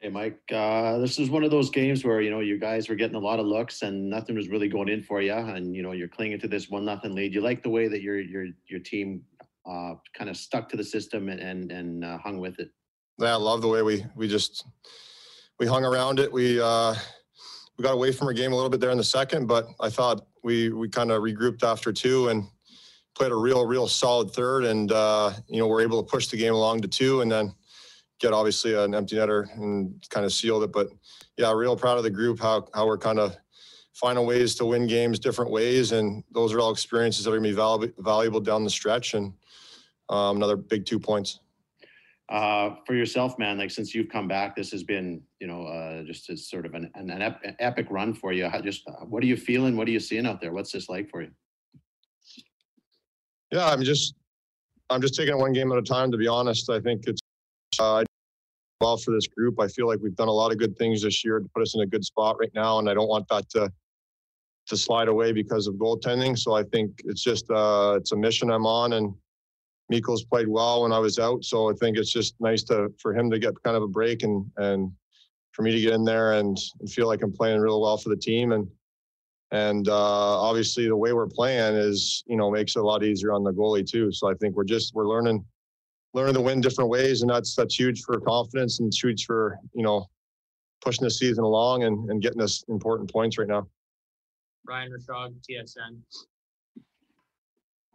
Hey, Mike, uh, this is one of those games where, you know, you guys were getting a lot of looks and nothing was really going in for you. And, you know, you're clinging to this one, nothing lead. You like the way that your, your, your team, uh, kind of stuck to the system and, and, and uh, hung with it. Yeah, I love the way we we just we hung around it. We uh, we got away from our game a little bit there in the second, but I thought we we kind of regrouped after two and played a real real solid third, and uh, you know we're able to push the game along to two, and then get obviously an empty netter and kind of sealed it. But yeah, real proud of the group how how we're kind of finding ways to win games different ways, and those are all experiences that are gonna be valuable valuable down the stretch, and um, another big two points. Uh, for yourself, man, like since you've come back, this has been, you know, uh, just as sort of an, an, an ep- epic run for you. How, just uh, what are you feeling? What are you seeing out there? What's this like for you? Yeah, I'm just I'm just taking it one game at a time. To be honest, I think it's uh, well for this group. I feel like we've done a lot of good things this year to put us in a good spot right now, and I don't want that to to slide away because of goaltending. So I think it's just uh, it's a mission I'm on, and Mikko's played well when I was out. So I think it's just nice to for him to get kind of a break and and for me to get in there and, and feel like I'm playing real well for the team and and uh, obviously the way we're playing is you know makes it a lot easier on the goalie too. So I think we're just we're learning learning to win different ways and that's that's huge for confidence and it's huge for you know pushing the season along and, and getting us important points right now. Ryan Rishaug, TSN.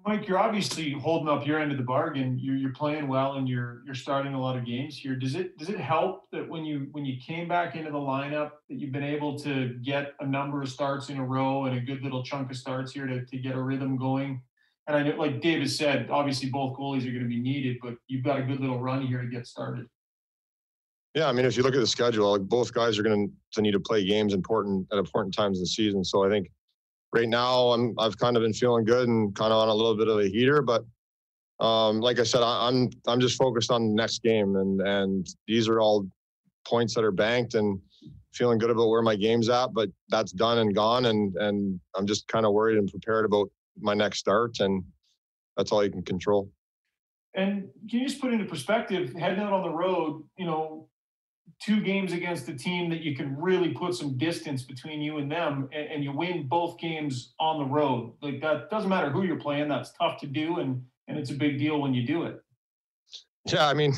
Mike, you're obviously holding up your end of the bargain. You're you're playing well and you're you're starting a lot of games here. Does it does it help that when you when you came back into the lineup that you've been able to get a number of starts in a row and a good little chunk of starts here to, to get a rhythm going? And I know, like David said, obviously both goalies are going to be needed, but you've got a good little run here to get started. Yeah, I mean, if you look at the schedule, like both guys are going to need to play games important at important times of the season. So I think right now I'm I've kind of been feeling good and kind of on a little bit of a heater, but um, like I said, I, I'm I'm just focused on the next game, and and these are all points that are banked and feeling good about where my game's at. But that's done and gone, and and I'm just kind of worried and prepared about my next start, and that's all you can control. And can you just put into perspective, heading out on the road, you know, two games against a team that you can really put some distance between you and them, and, and you win both games on the road. Like that doesn't matter who you're playing. That's tough to do, and and it's a big deal when you do it. Yeah, I mean,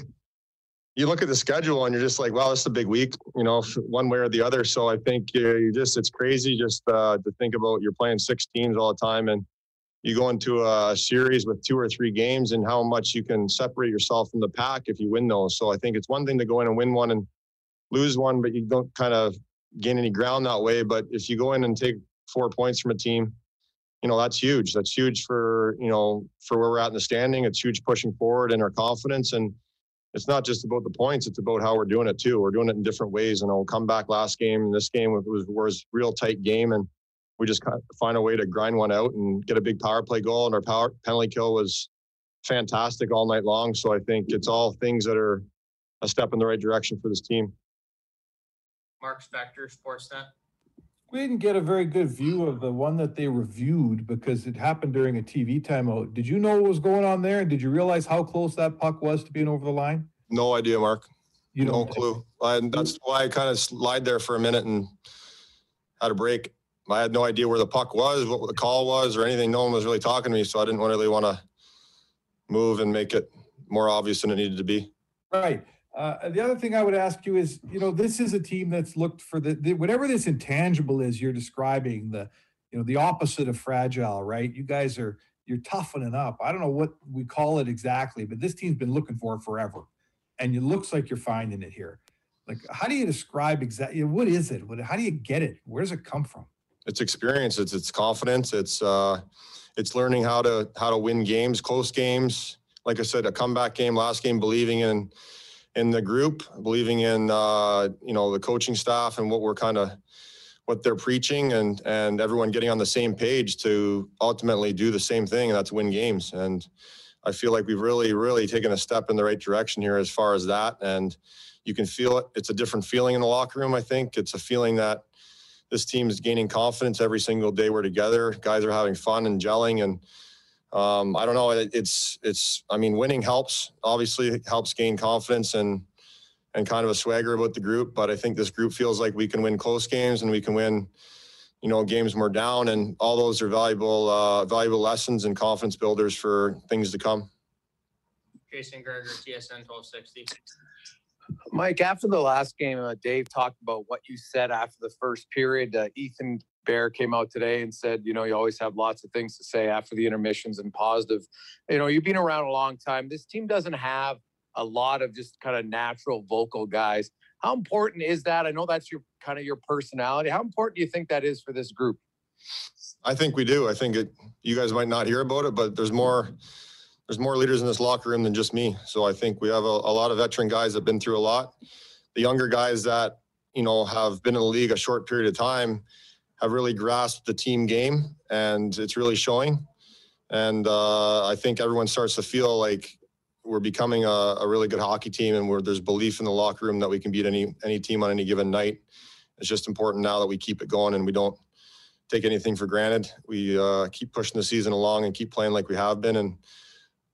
you look at the schedule and you're just like, wow, this is a big week, you know, one way or the other. So I think you, you just, it's crazy just uh, to think about you're playing six teams all the time and you go into a series with two or three games and how much you can separate yourself from the pack if you win those. So I think it's one thing to go in and win one and lose one, but you don't kind of gain any ground that way. But if you go in and take four points from a team, you know that's huge. That's huge for you know for where we're at in the standing. It's huge pushing forward and our confidence. And it's not just about the points; it's about how we're doing it too. We're doing it in different ways. And I'll come back last game. And this game was was real tight game, and we just kind of find a way to grind one out and get a big power play goal. And our power penalty kill was fantastic all night long. So I think it's all things that are a step in the right direction for this team. Mark Spector, Sportsnet. We didn't get a very good view of the one that they reviewed because it happened during a TV timeout. Did you know what was going on there? And did you realize how close that puck was to being over the line? No idea, Mark. You no don't. clue. And that's why I kind of lied there for a minute and had a break. I had no idea where the puck was, what the call was, or anything. No one was really talking to me, so I didn't really want to move and make it more obvious than it needed to be. Right. Uh, the other thing I would ask you is, you know, this is a team that's looked for the, the whatever this intangible is you're describing, the, you know, the opposite of fragile, right? You guys are you're toughening up. I don't know what we call it exactly, but this team's been looking for it forever, and it looks like you're finding it here. Like, how do you describe exactly what is it? What, how do you get it? Where does it come from? It's experience. It's it's confidence. It's uh, it's learning how to how to win games, close games. Like I said, a comeback game, last game, believing in in the group, believing in uh, you know the coaching staff and what we're kind of what they're preaching, and and everyone getting on the same page to ultimately do the same thing, and that's win games. And I feel like we've really, really taken a step in the right direction here as far as that. And you can feel it. It's a different feeling in the locker room. I think it's a feeling that this team is gaining confidence every single day we're together. Guys are having fun and gelling, and um, I don't know. It, it's it's. I mean, winning helps. Obviously, it helps gain confidence and and kind of a swagger about the group. But I think this group feels like we can win close games and we can win, you know, games more down. And all those are valuable, uh, valuable lessons and confidence builders for things to come. Jason Gregor, TSN twelve sixty. Mike, after the last game, uh, Dave talked about what you said after the first period. Uh, Ethan Bear came out today and said, you know, you always have lots of things to say after the intermissions and positive. You know, you've been around a long time. This team doesn't have a lot of just kind of natural vocal guys. How important is that? I know that's your kind of your personality. How important do you think that is for this group? I think we do. I think it, you guys might not hear about it, but there's more, there's more leaders in this locker room than just me. So I think we have a, a lot of veteran guys that have been through a lot. The younger guys that, you know, have been in the league a short period of time have really grasped the team game and it's really showing. And uh, I think everyone starts to feel like we're becoming a, a really good hockey team and where there's belief in the locker room that we can beat any, any team on any given night. It's just important now that we keep it going and we don't take anything for granted. We uh, keep pushing the season along and keep playing like we have been, and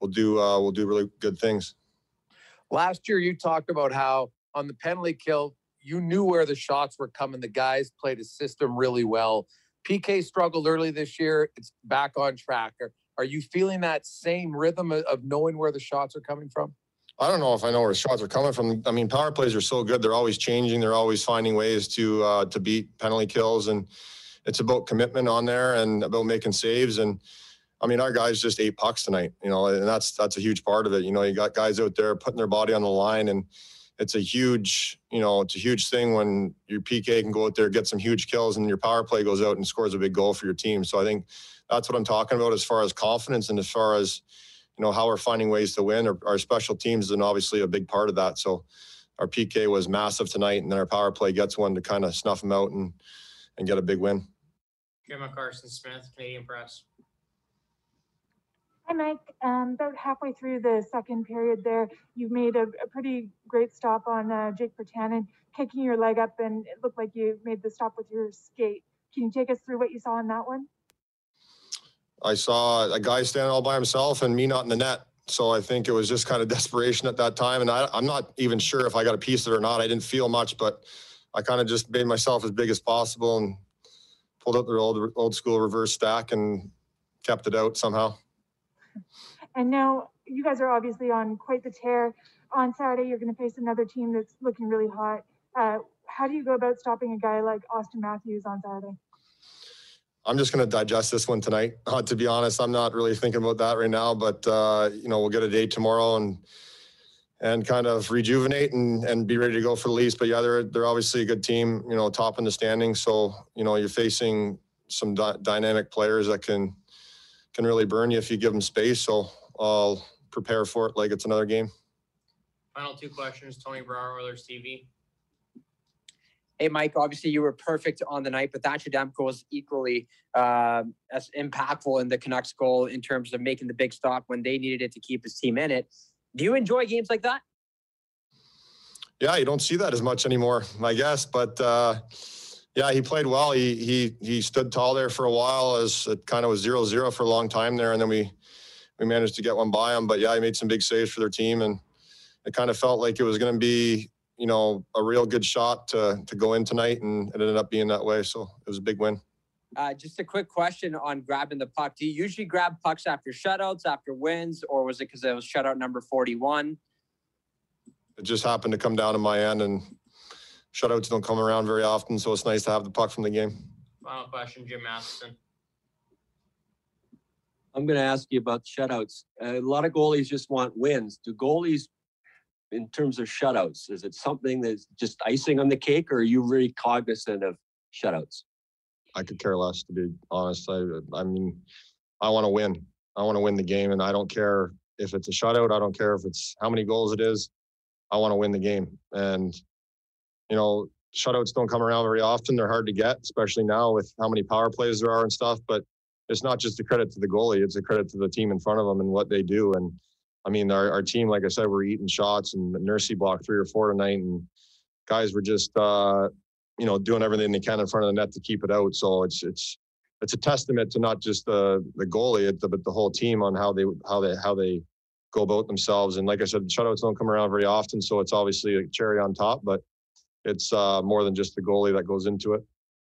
we'll do uh, we'll do really good things. Last year, you talked about how on the penalty kill, you knew where the shots were coming. The guys played a system really well. PK struggled early this year. It's back on track. Are, are you feeling that same rhythm of, of knowing where the shots are coming from? I don't know if I know where the shots are coming from. I mean, power plays are so good; they're always changing. They're always finding ways to uh, to beat penalty kills, and it's about commitment on there and about making saves. And I mean, our guys just ate pucks tonight, you know, and that's that's a huge part of it. You know, you got guys out there putting their body on the line, and it's a huge, you know, it's a huge thing when your PK can go out there get some huge kills, and your power play goes out and scores a big goal for your team. So I think that's what I'm talking about as far as confidence and as far as you know how we're finding ways to win. Our, our special teams is obviously a big part of that. So our PK was massive tonight, and then our power play gets one to kind of snuff them out and and get a big win. Gemma Karstens-Smith, Canadian Press. Hi, Mike. Um, about halfway through the second period there, you made a, a pretty great stop on uh, Jake Virtanen, kicking your leg up, and it looked like you made the stop with your skate. Can you take us through what you saw in that one? I saw a guy standing all by himself and me not in the net. So I think it was just kind of desperation at that time. And I, I'm not even sure if I got a piece of it or not. I didn't feel much, but I kind of just made myself as big as possible and pulled out the old old school reverse stack and kept it out somehow. And now you guys are obviously on quite the tear. On Saturday, you're going to face another team that's looking really hot. Uh, how do you go about stopping a guy like Auston Matthews on Saturday? I'm just going to digest this one tonight. Uh, to be honest, I'm not really thinking about that right now, but uh, you know, we'll get a date tomorrow and and kind of rejuvenate and, and be ready to go for the Leafs. But yeah, they're they're obviously a good team, you know, top in the standings. So you know, you're facing some dy- dynamic players that can can really burn you if you give them space. So I'll prepare for it like it's another game. Final two questions, Tony Brar, Oilers TV. Hey, Mike, obviously you were perfect on the night, but Thatcher Demko was equally um as impactful in the Canucks goal in terms of making the big stop when they needed it to keep his team in it. Do you enjoy games like that? Yeah, you don't see that as much anymore, I guess. But uh, yeah, he played well. He he he stood tall there for a while as it kind of was zero zero for a long time there, and then we we managed to get one by him. But yeah, he made some big saves for their team, and it kind of felt like it was going to be you know a real good shot to to go in tonight, and it ended up being that way. So it was a big win. Uh, just a quick question on grabbing the puck. Do you usually grab pucks after shutouts, after wins, or was it because it was shutout number 41? It just happened to come down to my end, and shutouts don't come around very often, so it's nice to have the puck from the game. Final question, Jim Matheson. I'm going to ask you about shutouts. A lot of goalies just want wins. Do goalies, in terms of shutouts, is it something that's just icing on the cake, or are you really cognizant of shutouts? I could care less, to be honest. I, I mean, I want to win. I want to win the game, and I don't care if it's a shutout. I don't care if it's how many goals it is. I want to win the game, and you know, shutouts don't come around very often. They're hard to get, especially now with how many power plays there are and stuff. But it's not just a credit to the goalie; it's a credit to the team in front of them and what they do. And I mean, our, our team, like I said, we're eating shots and Nursey blocked three or four tonight, and guys were just, uh, you know, doing everything they can in front of the net to keep it out. So it's it's it's a testament to not just the the goalie, but the whole team on how they how they how they go about themselves. And like I said, shutouts don't come around very often, so it's obviously a cherry on top, but it's uh, more than just the goalie that goes into it.